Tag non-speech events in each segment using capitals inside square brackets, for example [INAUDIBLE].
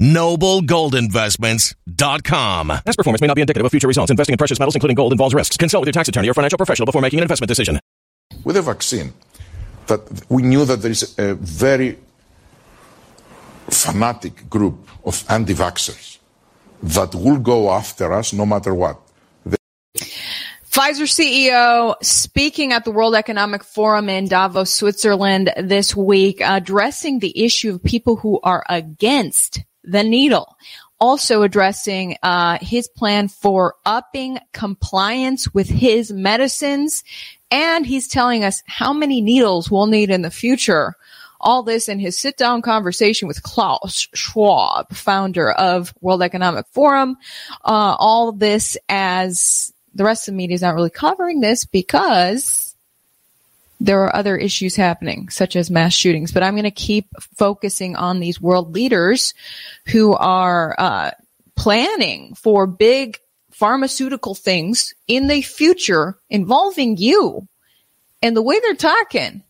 Noblegoldinvestments.com. Past performance may not be indicative of future results. Investing in precious metals, including gold, involves risks. Consult with your tax attorney or financial professional before making an investment decision. With a vaccine, that we knew that there is a very fanatic group of anti-vaxxers that will go after us no matter what. Pfizer CEO speaking at the World Economic Forum in Davos, Switzerland this week, addressing the issue of people who are against the needle. Also addressing uh, his plan for upping compliance with his medicines, and he's telling us how many needles we'll need in the future. All this in his sit down conversation with Klaus Schwab, founder of World Economic Forum. Uh, all this as the rest of the media is not really covering this because there are other issues happening, such as mass shootings. But I'm going to keep focusing on these world leaders who are uh, planning for big pharmaceutical things in the future involving you. And the way they're talking,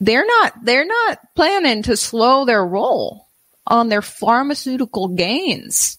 they're not, they're not planning to slow their roll on their pharmaceutical gains.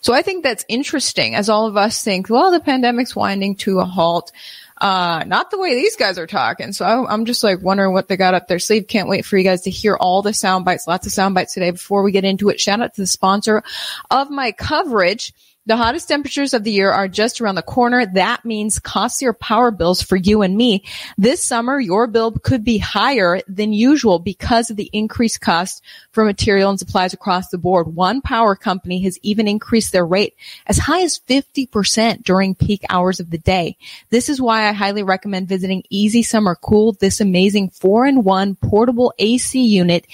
So I think that's interesting as all of us think, well, the pandemic's winding to a halt. Uh, not the way these guys are talking. So I, am just like wondering what they got up their sleeve. Can't wait for you guys to hear all the sound bites, lots of sound bites today. Before we get into it, shout out to the sponsor of my coverage. The hottest temperatures of the year are just around the corner. That means costlier power bills for you and me. This summer, your bill could be higher than usual because of the increased cost for material and supplies across the board. One power company has even increased their rate as high as 50% during peak hours of the day. This is why I highly recommend visiting Easy Summer Cool. This amazing four in one portable AC unit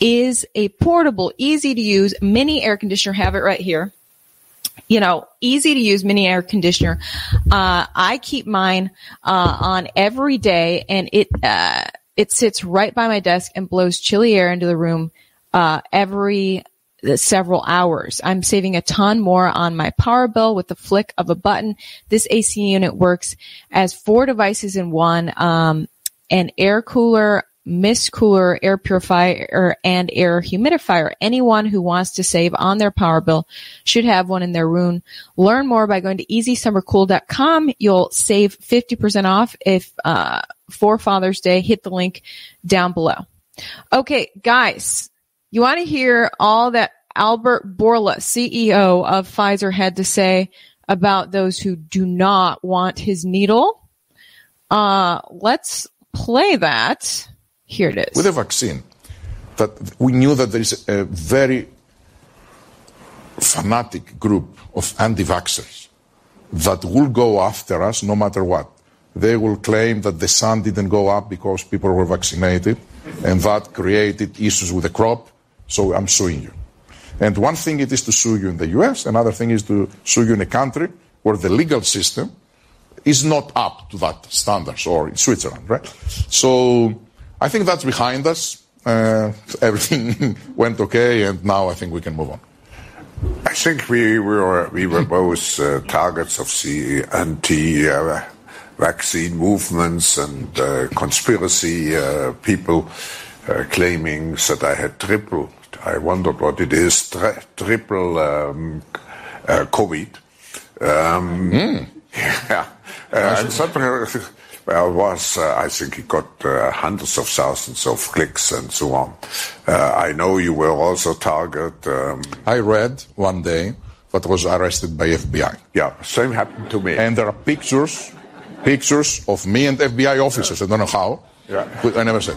is a portable, easy to use mini air conditioner. Have it right here you know, easy to use mini air conditioner. Uh, I keep mine, uh, on every day and it, uh, it sits right by my desk and blows chilly air into the room, uh, every several hours. I'm saving a ton more on my power bill with the flick of a button. This AC unit works as four devices in one, um, an air cooler, mist cooler, air purifier, and air humidifier. Anyone who wants to save on their power bill should have one in their room. Learn more by going to easysummercool.com. You'll save 50% off if, uh, for Father's Day. Hit the link down below. Okay, guys, you want to hear all that Albert Bourla, CEO of Pfizer, had to say about those who do not want his needle? Uh, let's play that. Here it is. With a vaccine, that we knew that there is a very fanatic group of anti-vaxxers that will go after us no matter what. They will claim that the sun didn't go up because people were vaccinated and that created issues with the crop. So I'm suing you. And one thing it is to sue you in the US, another thing is to sue you in a country where the legal system is not up to that standards or in Switzerland, right? So I think that's behind us. Uh, [LAUGHS] everything [LAUGHS] went okay, and now I think we can move on. I think we were we were both uh, targets of the anti-vaccine movements and uh, conspiracy uh, people uh, claiming that I had triple. I wondered what it is, tri- triple um, uh, COVID. Um, mm. [LAUGHS] Yeah, and something well, was, uh, I think he got uh, hundreds of thousands of clicks and so on. Uh, I know you were also target. Um, I read one day that was arrested by FBI. Yeah, same happened to me. And there are pictures, pictures of me and FBI officers. I don't know how. Yeah. I never said.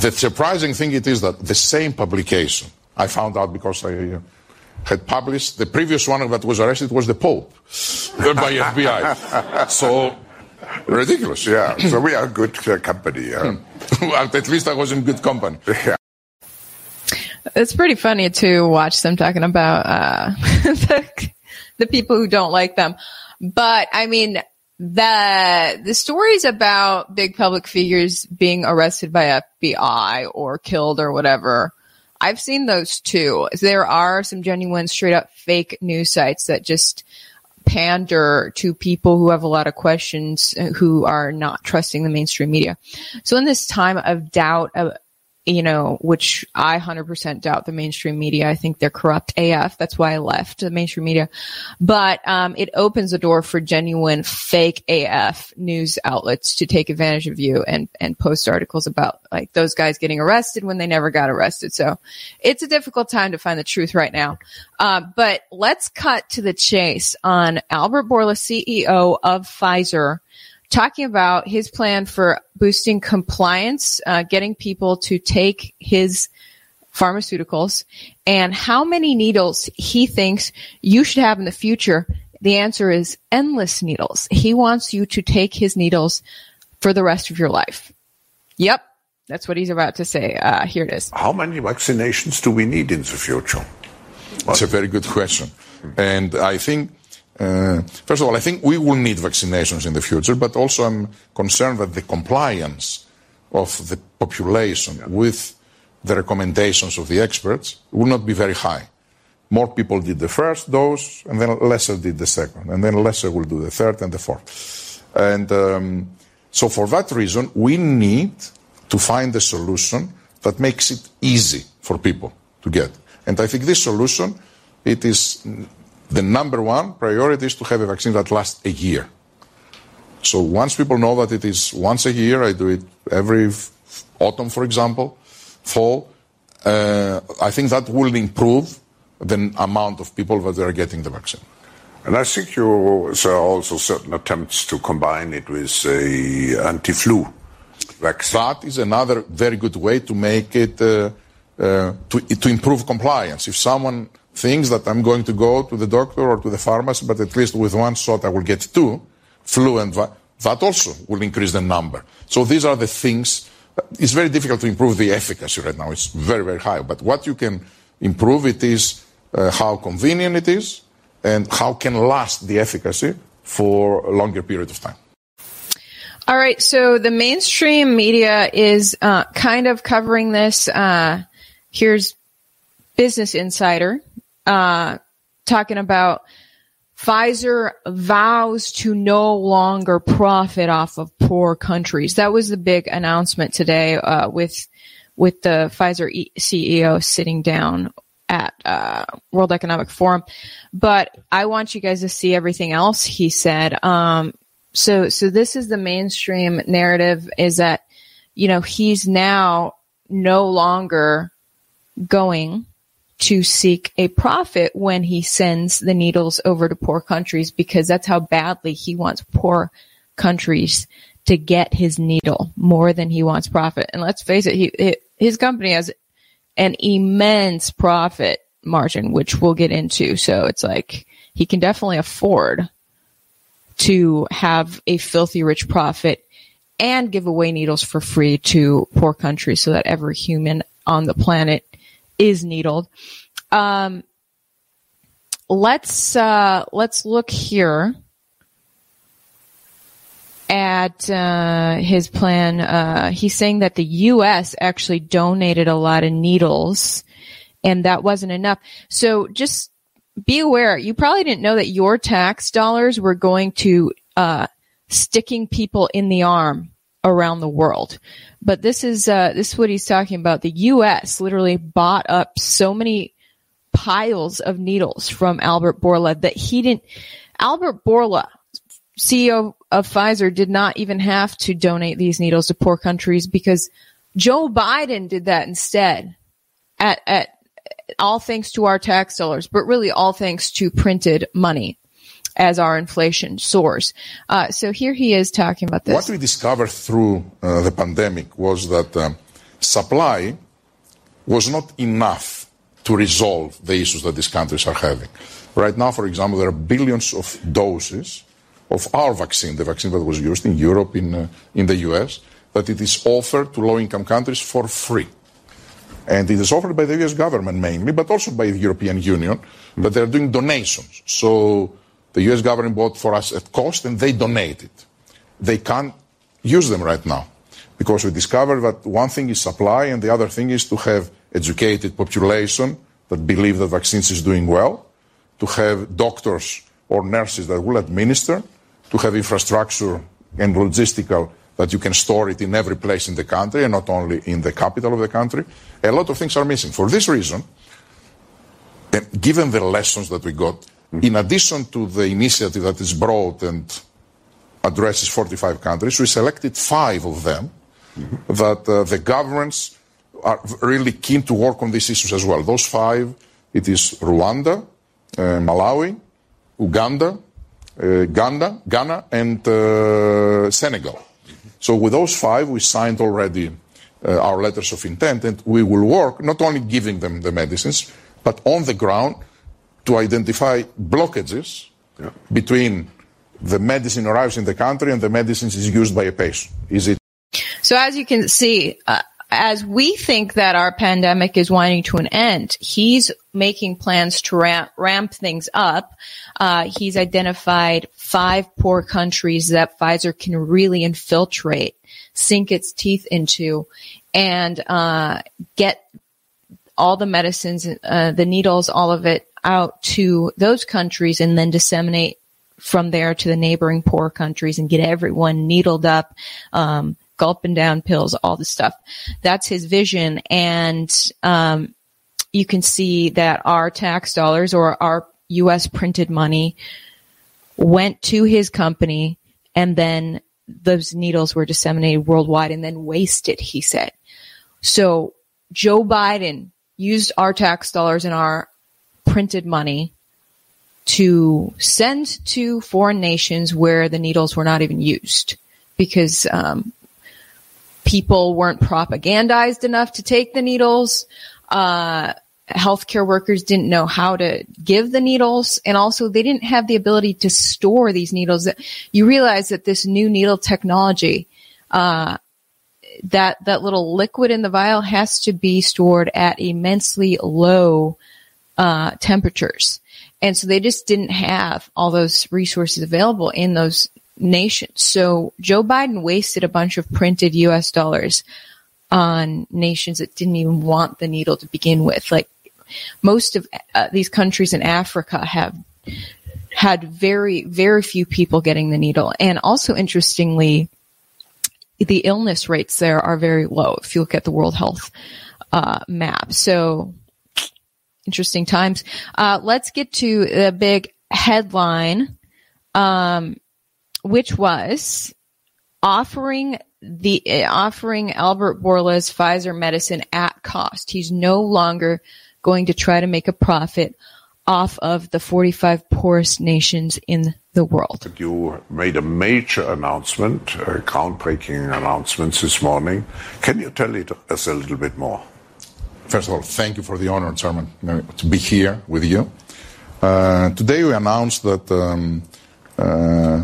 The surprising thing it is that the same publication, I found out because I uh, had published, the previous one that was arrested was the Pope by FBI. [LAUGHS] so Ridiculous, yeah. [CLEARS THROAT] so we are good uh, company. Yeah. [LAUGHS] well, at least I was in good company. [LAUGHS] Yeah. It's pretty funny to watch them talking about uh, [LAUGHS] the, the people who don't like them. But I mean, the the stories about big public figures being arrested by FBI or killed or whatever, I've seen those too. There are some genuine, straight up fake news sites that just pander to people who have a lot of questions uh, who are not trusting the mainstream media. So in this time of doubt, you know, which I 100% doubt the mainstream media. I think they're corrupt AF. That's why I left the mainstream media. But, um, it opens the door for genuine fake AF news outlets to take advantage of you and, and post articles about like those guys getting arrested when they never got arrested. So it's a difficult time to find the truth right now. Uh, but let's cut to the chase on Albert Bourla, CEO of Pfizer talking about his plan for boosting compliance, uh, getting people to take his pharmaceuticals, and how many needles he thinks you should have in the future. The answer is endless needles. He wants you to take his needles for the rest of your life. Yep. That's what he's about to say. Uh, here it is. How many vaccinations do we need in the future? That's a very good question. And I think first of all, I think we will need vaccinations in the future, but also I'm concerned that the compliance of the population with the recommendations of the experts will not be very high. more people did the first dose, and then lesser did the second, and then lesser will do the third and the fourth. And um, so, for that reason, we need to find a solution that makes it easy for people to get. And I think this solution, it is the number one priority is to have a vaccine that lasts a year. So once people know that it is once a year, I do it every autumn, for example, fall. Uh, I think that will improve the amount of people that are getting the vaccine. And I think you, there are also certain attempts to combine it with a anti-flu vaccine. That is another very good way to make it uh, uh, to, to improve compliance. If someone thinks that I'm going to go to the doctor or to the pharmacy, but at least with one shot I will get two, flu and va- that also will increase the number. So these are the things. It's very difficult to improve the efficacy right now. It's very, very high. But what you can improve it is uh, how convenient it is and how can last the efficacy for a longer period of time. All right. So the mainstream media is uh, kind of covering this. Uh, here's Business Insider uh, talking about Pfizer vows to no longer profit off of poor countries. That was the big announcement today uh, with with the Pfizer e- CEO sitting down at uh, World Economic Forum. But I want you guys to see everything else he said. Um, so so this is the mainstream narrative: is that you know he's now no longer going to seek a profit when he sends the needles over to poor countries because that's how badly he wants poor countries to get his needle more than he wants profit. And let's face it, he, his company has an immense profit margin, which we'll get into. So it's like he can definitely afford to have a filthy rich profit and give away needles for free to poor countries so that every human on the planet is needled. Um, let's uh, let's look here at uh, his plan. Uh, he's saying that the U.S. actually donated a lot of needles, and that wasn't enough. So just be aware. You probably didn't know that your tax dollars were going to uh, sticking people in the arm around the world. But this is uh, this is what he's talking about. The U.S. literally bought up so many piles of needles from Albert Bourla that he didn't. Albert Bourla, CEO of Pfizer, did not even have to donate these needles to poor countries because Joe Biden did that instead. At at all thanks to our tax dollars, but really all thanks to printed money as our inflation soars. Uh, so here he is talking about this. What we discovered through uh, the pandemic was that um, supply was not enough to resolve the issues that these countries are having. Right now, for example, there are billions of doses of our vaccine, the vaccine that was used in Europe, in, uh, in the US, that it is offered to low income countries for free. And it is offered by the US government mainly, but also by the European Union, but they're doing donations. So the US government bought for us at cost and they donated. They can't use them right now because we discovered that one thing is supply and the other thing is to have educated population that believe that vaccines is doing well, to have doctors or nurses that will administer, to have infrastructure and logistical that you can store it in every place in the country and not only in the capital of the country. A lot of things are missing. For this reason, given the lessons that we got, in addition to the initiative that is broad and addresses 45 countries, we selected five of them mm-hmm. that uh, the governments are really keen to work on these issues as well. Those five, it is Rwanda, uh, Malawi, Uganda, uh, Ghana, Ghana, and uh, Senegal. So with those five, we signed already uh, our letters of intent, and we will work not only giving them the medicines, but on the ground to identify blockages yeah. between the medicine arrives in the country and the medicine is used by a patient. Is it? So as you can see, uh, as we think that our pandemic is winding to an end, he's making plans to ramp, ramp things up. Uh, he's identified five poor countries that Pfizer can really infiltrate, sink its teeth into, and uh, get all the medicines, uh, the needles, all of it out to those countries and then disseminate from there to the neighboring poor countries and get everyone needled up, um, gulping down pills, all this stuff. That's his vision. And, um, you can see that our tax dollars or our U.S. printed money went to his company and then those needles were disseminated worldwide and then wasted, he said. So Joe Biden used our tax dollars and our printed money to send to foreign nations where the needles were not even used because um, people weren't propagandized enough to take the needles. Uh, healthcare workers didn't know how to give the needles and also they didn't have the ability to store these needles. You realize that this new needle technology, uh, that, that little liquid in the vial has to be stored at immensely low, uh, temperatures. And so they just didn't have all those resources available in those nations. So Joe Biden wasted a bunch of printed US dollars on nations that didn't even want the needle to begin with. Like most of uh, these countries in Africa have had very, very few people getting the needle. And also interestingly, the illness rates there are very low if you look at the World Health uh, map. So interesting times. Uh, let's get to the big headline, um, which was offering the uh, offering Albert Bourla's Pfizer medicine at cost. He's no longer going to try to make a profit off of the 45 poorest nations in the world. You made a major announcement, a groundbreaking announcement this morning. Can you tell us a little bit more? First of all, thank you for the honor, Chairman, to be here with you. Uh, today we announced that um, uh,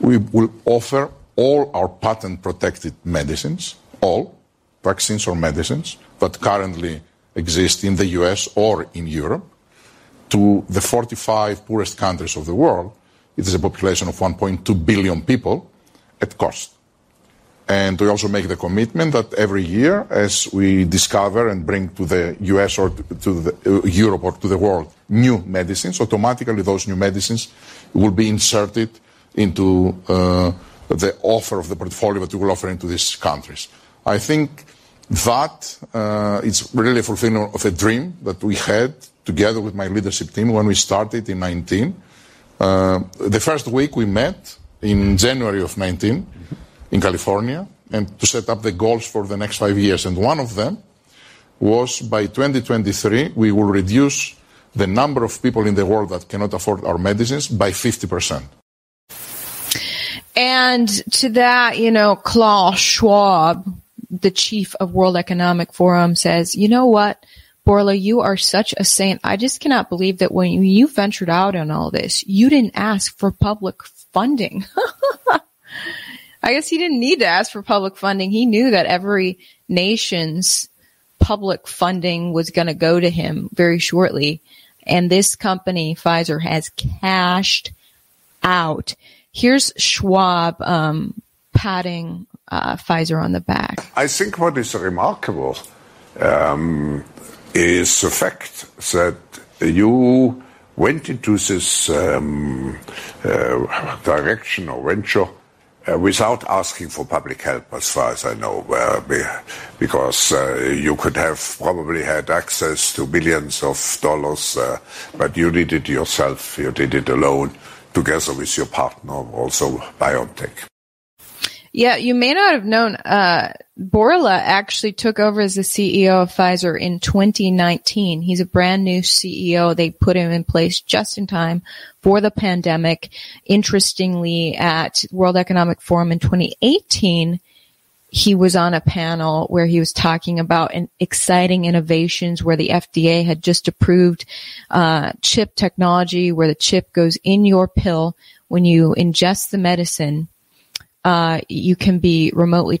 we will offer all our patent protected medicines, all vaccines or medicines that currently exist in the US or in Europe to the 45 poorest countries of the world. It is a population of 1.2 billion people at cost. And we also make the commitment that every year, as we discover and bring to the US or to the, uh, Europe or to the world new medicines, automatically those new medicines will be inserted into uh, the offer of the portfolio that we will offer into these countries. I think that uh, is really a fulfillment of a dream that we had together with my leadership team when we started in 19. Uh, the first week we met in January of 19 in California and to set up the goals for the next five years. And one of them was by 2023 we will reduce the number of people in the world that cannot afford our medicines by 50%. And to that, you know, Klaus Schwab, the chief of World Economic Forum says, you know what? Bourla, you are such a saint. I just cannot believe that when you ventured out on all this, you didn't ask for public funding. [LAUGHS] I guess he didn't need to ask for public funding. He knew that every nation's public funding was going to go to him very shortly. And this company, Pfizer, has cashed out. Here's Schwab um, patting uh, Pfizer on the back. I think what is remarkable um, is the fact that you went into this um, uh, direction or venture uh, without asking for public help, as far as I know, uh, because uh, you could have probably had access to billions of dollars, uh, but you did it yourself. You did it alone, together with your partner, also BioNTech. Yeah, you may not have known, uh, Bourla actually took over as the CEO of Pfizer in 2019. He's a brand new CEO. They put him in place just in time for the pandemic. Interestingly, at World Economic Forum in 2018, he was on a panel where he was talking about exciting innovations where the FDA had just approved uh, chip technology where the chip goes in your pill when you ingest the medicine uh, you can be remotely.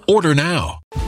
Order now.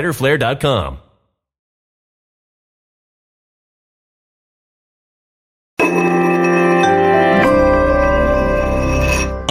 riderflare.com.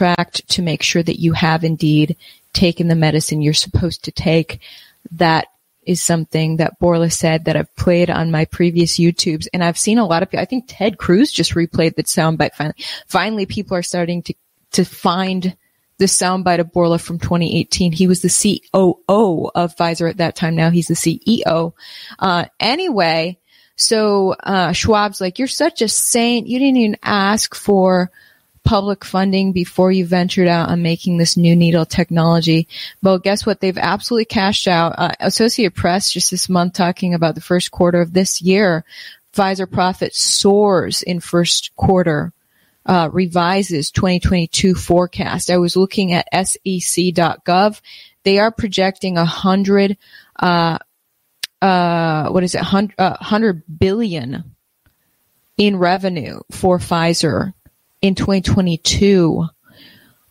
To make sure that you have indeed taken the medicine you're supposed to take. That is something that Bourla said that I've played on my previous YouTubes and I've seen a lot of people. I think Ted Cruz just replayed that soundbite finally. Finally, people are starting to, to find the soundbite of Bourla from 2018. He was the COO of Pfizer at that time. Now he's the CEO. Uh, anyway, so, uh, Schwab's like, you're such a saint. You didn't even ask for public funding before you ventured out on making this new needle technology. Well, guess what? They've absolutely cashed out. Uh, Associated Press just this month talking about the first quarter of this year. Pfizer profit soars in first quarter. Uh, revises 2022 forecast. I was looking at sec.gov. They are projecting a hundred, uh, uh, what is it? Uh, hundred billion in revenue for Pfizer in 2022,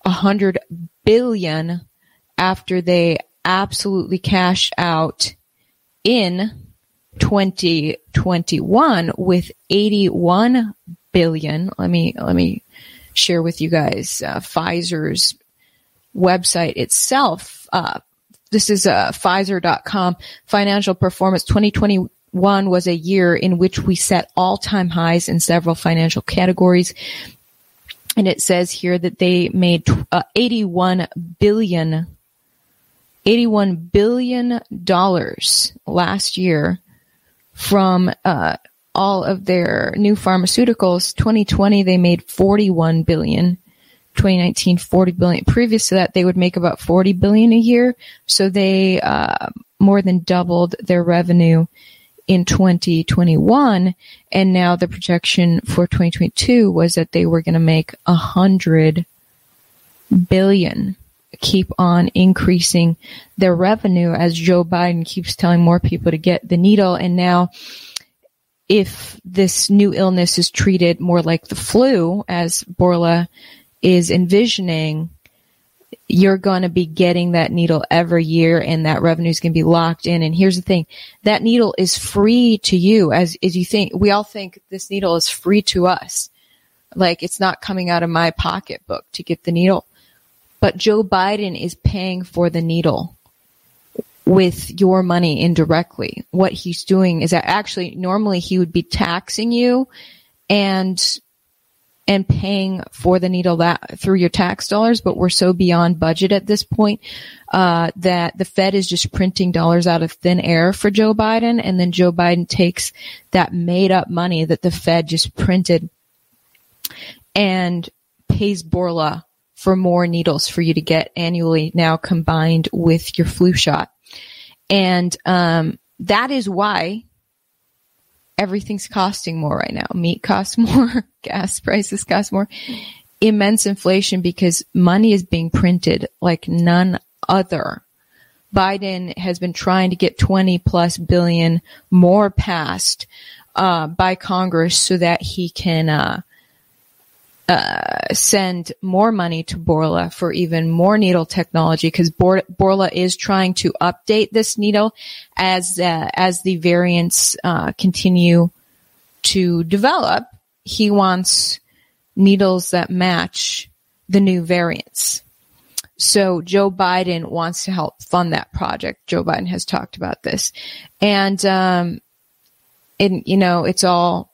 a hundred billion after they absolutely cashed out in 2021 with 81 billion. Let me, let me share with you guys, uh, Pfizer's website itself. Uh, this is, uh, Pfizer.com financial performance 2021 was a year in which we set all time highs in several financial categories. And it says here that they made uh, 81 billion, 81 billion dollars last year from, uh, all of their new pharmaceuticals. 2020, they made 41 billion. 2019, 40 billion. Previous to that, they would make about 40 billion a year. So they, uh, more than doubled their revenue in 2021. And now the projection for 2022 was that they were going to make a hundred billion keep on increasing their revenue as Joe Biden keeps telling more people to get the needle. And now if this new illness is treated more like the flu, as Bourla is envisioning, you're going to be getting that needle every year and that revenue is going to be locked in. And here's the thing. That needle is free to you as, as you think. We all think this needle is free to us. Like it's not coming out of my pocketbook to get the needle. But Joe Biden is paying for the needle with your money indirectly. What he's doing is that actually normally he would be taxing you and and paying for the needle that through your tax dollars, but we're so beyond budget at this point uh, that the Fed is just printing dollars out of thin air for Joe Biden, and then Joe Biden takes that made up money that the Fed just printed and pays Bourla for more needles for you to get annually now combined with your flu shot. And um, that is why everything's costing more right now. Meat costs [LAUGHS] more, gas prices cost more, immense inflation because money is being printed like none other. Biden has been trying to get 20 plus billion more passed uh, by Congress so that he can uh, uh, send more money to Bourla for even more needle technology because Bourla is trying to update this needle as uh, as the variants uh, continue to develop. He wants needles that match the new variants. So Joe Biden wants to help fund that project. Joe Biden has talked about this, and um, and you know it's all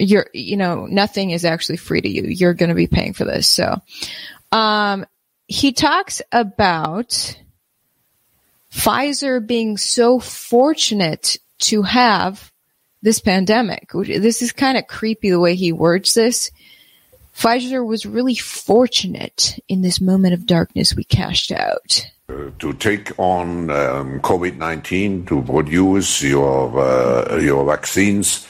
you're, you know, nothing is actually free to you. You're going to be paying for this. So, um, he talks about Pfizer being so fortunate to have this pandemic. This is kind of creepy the way he words this. Pfizer was really fortunate in this moment of darkness we cashed out. Uh, to take on um, COVID 19, to produce your, uh, your vaccines,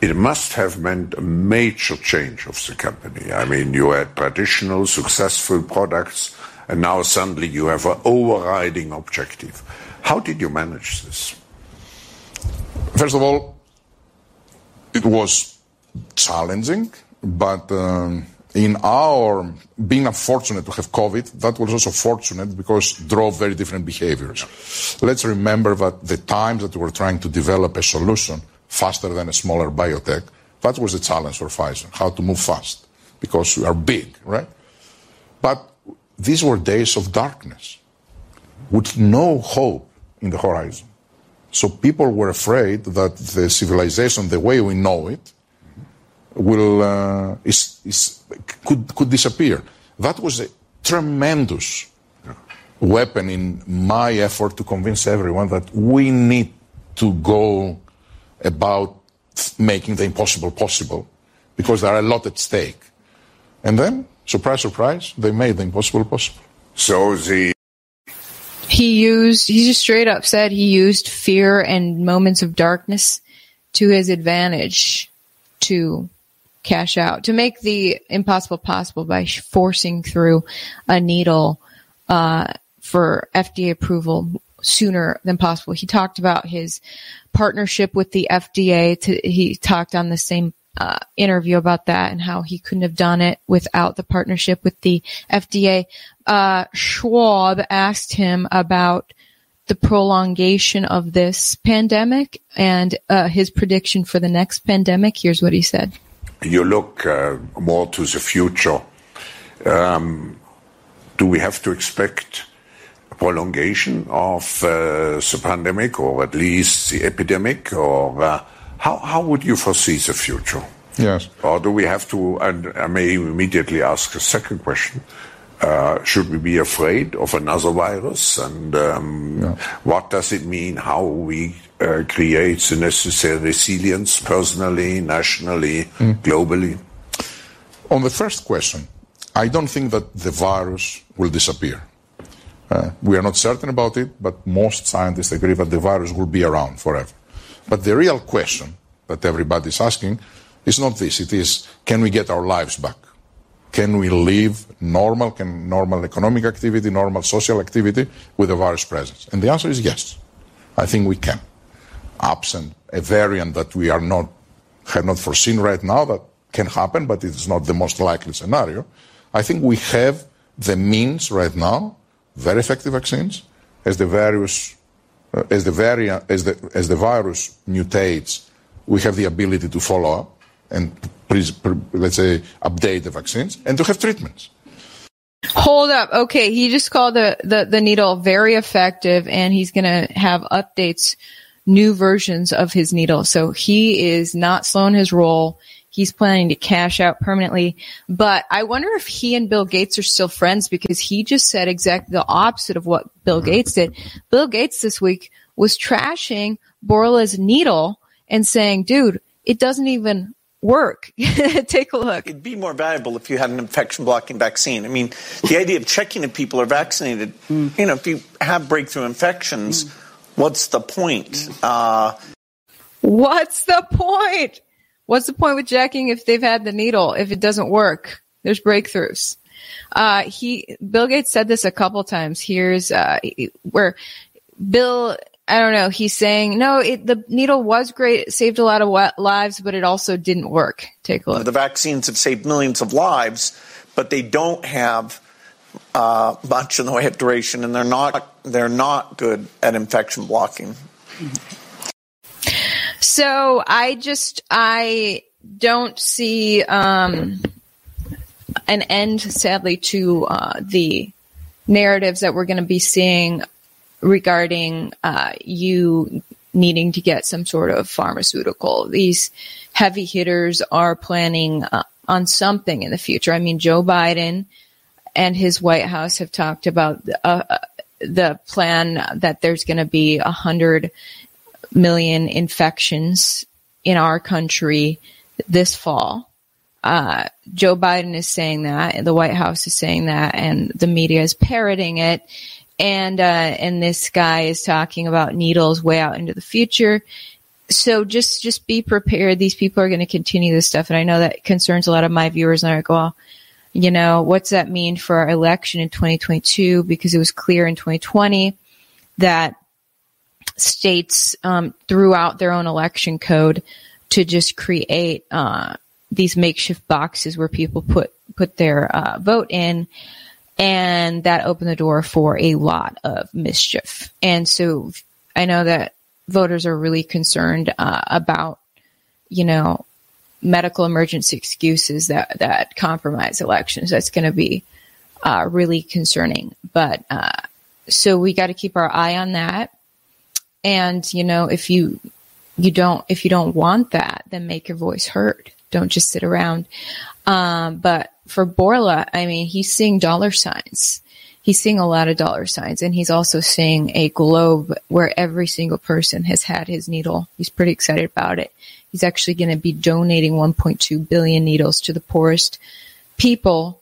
it must have meant a major change of the company. I mean, you had traditional, successful products, and now suddenly you have an overriding objective. How did you manage this? First of all, it was challenging, but um, in our being unfortunate to have COVID, that was also fortunate because it drove very different behaviors. Let's remember that the times that we were trying to develop a solution faster than a smaller biotech. That was the challenge for Pfizer, how to move fast, because we are big, right? But these were days of darkness with no hope in the horizon. So people were afraid that the civilization, the way we know it, will uh, is, is, could could disappear. That was a tremendous weapon in my effort to convince everyone that we need to go about making the impossible possible because there are a lot at stake. And then, surprise, surprise, they made the impossible possible. So the he used he just straight up said he used fear and moments of darkness to his advantage to cash out to make the impossible possible by forcing through a needle uh, for FDA approval sooner than possible. He talked about his partnership with the FDA. To, he talked on the same uh, interview about that and how he couldn't have done it without the partnership with the FDA. Uh, Schwab asked him about the prolongation of this pandemic and uh, his prediction for the next pandemic. Here's what he said. You look uh, more to the future. Um, do we have to expect prolongation of uh, the pandemic or at least the epidemic? Or uh, how, how would you foresee the future? Yes. Or do we have to, and I may immediately ask a second question. Uh, should we be afraid of another virus? And um, yeah. what does it mean? How we uh, create the necessary resilience personally, nationally, mm. globally? On the first question, I don't think that the virus will disappear. Uh, we are not certain about it, but most scientists agree that the virus will be around forever. But the real question that everybody is asking is not this. It is, can we get our lives back? Can we live normal, can normal economic activity, normal social activity with a virus presence? And the answer is yes. I think we can. Absent a variant that we are not, have not foreseen right now that can happen, but it is not the most likely scenario. I think we have the means right now, very effective vaccines, as the various, uh, as the variant, as the, as the virus mutates, we have the ability to follow up and let's say update the vaccines and to have treatments. Hold up. Okay. He just called the, the, the needle very effective and he's going to have updates, new versions of his needle. So he is not slowing his roll. He's planning to cash out permanently. But I wonder if he and Bill Gates are still friends because he just said exactly the opposite of what Bill mm-hmm. Gates did. Bill Gates this week was trashing Bourla's needle and saying, dude, it doesn't even work. [LAUGHS] Take a look. It'd be more valuable if you had an infection blocking vaccine. I mean, the idea of checking if people are vaccinated, mm. you know, if you have breakthrough infections, mm. what's the point? Mm. Uh, what's the point? What's the point with jacking if they've had the needle if it doesn't work? There's breakthroughs. Uh, he, Bill Gates said this a couple times. Here's, uh, where Bill I don't know. He's saying no. It, the needle was great. It saved a lot of lives, but it also didn't work. Take a look. The vaccines have saved millions of lives, but they don't have uh, much in the way of duration, and they're not they're not good at infection blocking. So I just I don't see um, an end, sadly, to uh, the narratives that we're going to be seeing regarding uh, you needing to get some sort of pharmaceutical. These heavy hitters are planning uh, on something in the future. I mean, Joe Biden and his White House have talked about uh, uh the plan that there's going to be a hundred million infections in our country this fall. Uh, Joe Biden is saying that, and the White House is saying that, and the media is parroting it and uh, and this guy is talking about needles way out into the future. So just just be prepared. These people are going to continue this stuff, and I know that concerns a lot of my viewers. And I go, well, you know, what's that mean for our election in 2022? Because it was clear in 2020 that states um, threw out their own election code to just create uh, these makeshift boxes where people put put their uh, vote in and that opened the door for a lot of mischief. And so I know that voters are really concerned uh, about, you know, medical emergency excuses that that compromise elections. That's going to be uh, really concerning. But uh, so we got to keep our eye on that. And you know, if you you don't if you don't want that, then make your voice heard. Don't just sit around. Um, but for Bourla, I mean, he's seeing dollar signs. He's seeing a lot of dollar signs and he's also seeing a globe where every single person has had his needle. He's pretty excited about it. He's actually going to be donating 1.2 billion needles to the poorest people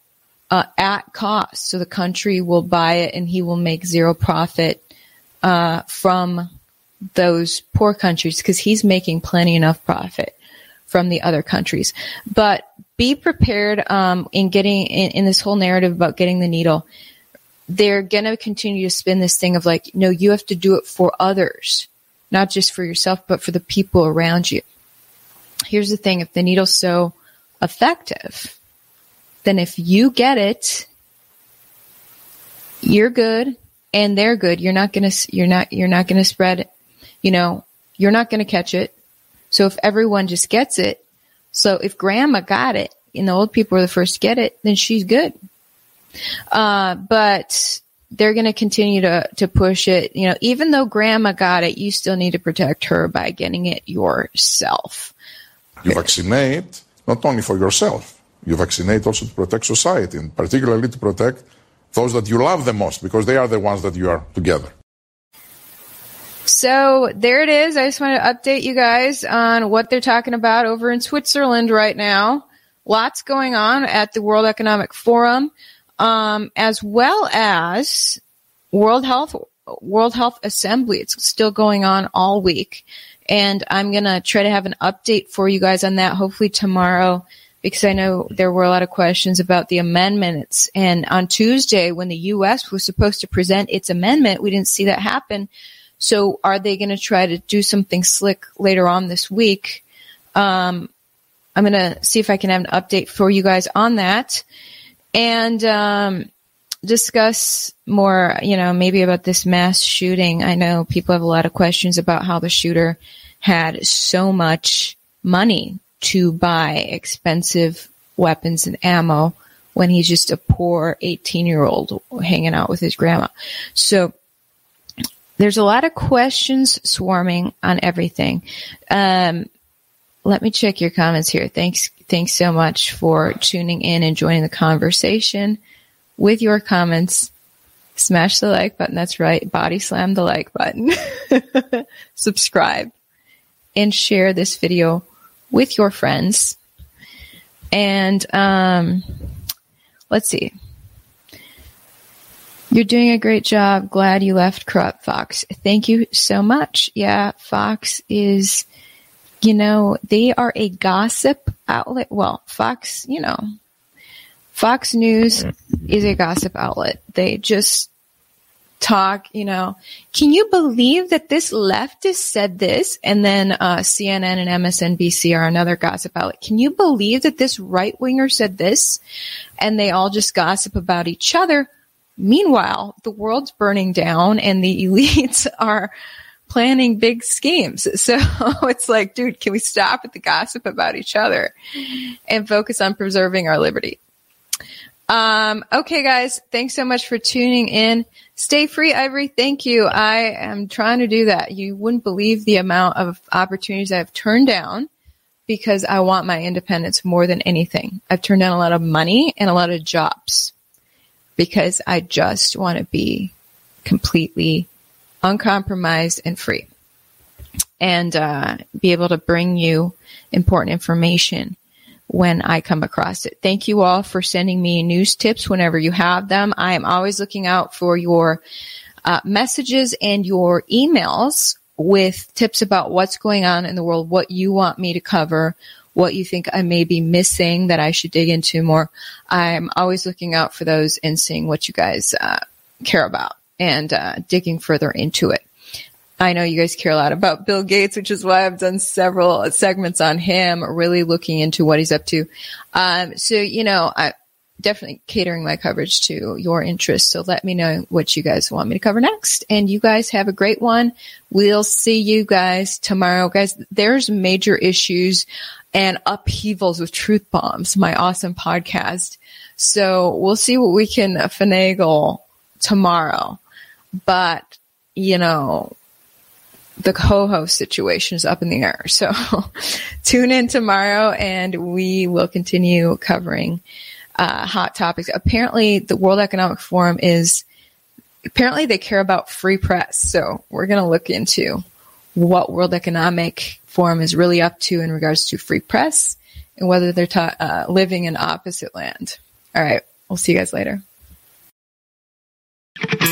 uh, at cost. So the country will buy it and he will make zero profit uh, from those poor countries because he's making plenty enough profit from the other countries. But be prepared um, in getting in, in, this whole narrative about getting the needle. They're going to continue to spin this thing of like, no, you have to do it for others, not just for yourself, but for the people around you. Here's the thing: if the needle's so effective, then if you get it, you're good and they're good. You're not gonna you're not you're not gonna spread it. You know, you're not gonna catch it. So if everyone just gets it, so if grandma got it and the old people were the first to get it, then she's good. Uh, but they're going to continue to, to push it. You know, even though grandma got it, you still need to protect her by getting it yourself. You vaccinate not only for yourself, you vaccinate also to protect society and particularly to protect those that you love the most because they are the ones that you are together. So there it is. I just want to update you guys on what they're talking about over in Switzerland right now. Lots going on at the World Economic Forum, um, as well as World Health World Health Assembly. It's still going on all week. And I'm to try to have an update for you guys on that hopefully tomorrow because I know there were a lot of questions about the amendments. And on Tuesday, when the U.S. was supposed to present its amendment, we didn't see that happen. So are they going to try to do something slick later on this week? Um, I'm going to see if I can have an update for you guys on that and um, discuss more, you know, maybe about this mass shooting. I know people have a lot of questions about how the shooter had so much money to buy expensive weapons and ammo when he's just a poor 18 year old hanging out with his grandma. So there's a lot of questions swarming on everything. Um, let me check your comments here. Thanks, thanks so much for tuning in and joining the conversation with your comments. Smash the like button. That's right. Body slam the like button. [LAUGHS] Subscribe and share this video with your friends. And um, let's see. You're doing a great job. Glad you left Corrupt Fox. Thank you so much. Yeah, Fox is, you know, they are a gossip outlet. Well, Fox, you know, Fox News is a gossip outlet. They just talk, you know, can you believe that this leftist said this? And then uh, CNN and MSNBC are another gossip outlet. Can you believe that this right winger said this? And they all just gossip about each other. Meanwhile, the world's burning down and the elites [LAUGHS] are planning big schemes. So [LAUGHS] it's like, dude, can we stop with the gossip about each other and focus on preserving our liberty? Um, okay, guys, thanks so much for tuning in. Stay free, Ivory. Thank you. I am trying to do that. You wouldn't believe the amount of opportunities I've turned down because I want my independence more than anything. I've turned down a lot of money and a lot of jobs because I just want to be completely uncompromised and free and uh, be able to bring you important information when I come across it. Thank you all for sending me news tips whenever you have them. I am always looking out for your uh, messages and your emails with tips about what's going on in the world, what you want me to cover, what you think I may be missing that I should dig into more. I'm always looking out for those and seeing what you guys uh, care about and uh, digging further into it. I know you guys care a lot about Bill Gates, which is why I've done several segments on him, really looking into what he's up to. Um, so, you know, I definitely catering my coverage to your interests. So let me know what you guys want me to cover next. And you guys have a great one. We'll see you guys tomorrow. Guys, there's major issues and upheavals with truth bombs, my awesome podcast. So we'll see what we can finagle tomorrow. But, you know, the co-host situation is up in the air. So [LAUGHS] tune in tomorrow and we will continue covering uh, hot topics. Apparently the World Economic Forum is apparently they care about free press. So we're going to look into what World Economic Forum is really up to in regards to free press and whether they're ta- uh, living in opposite land. All right. We'll see you guys later.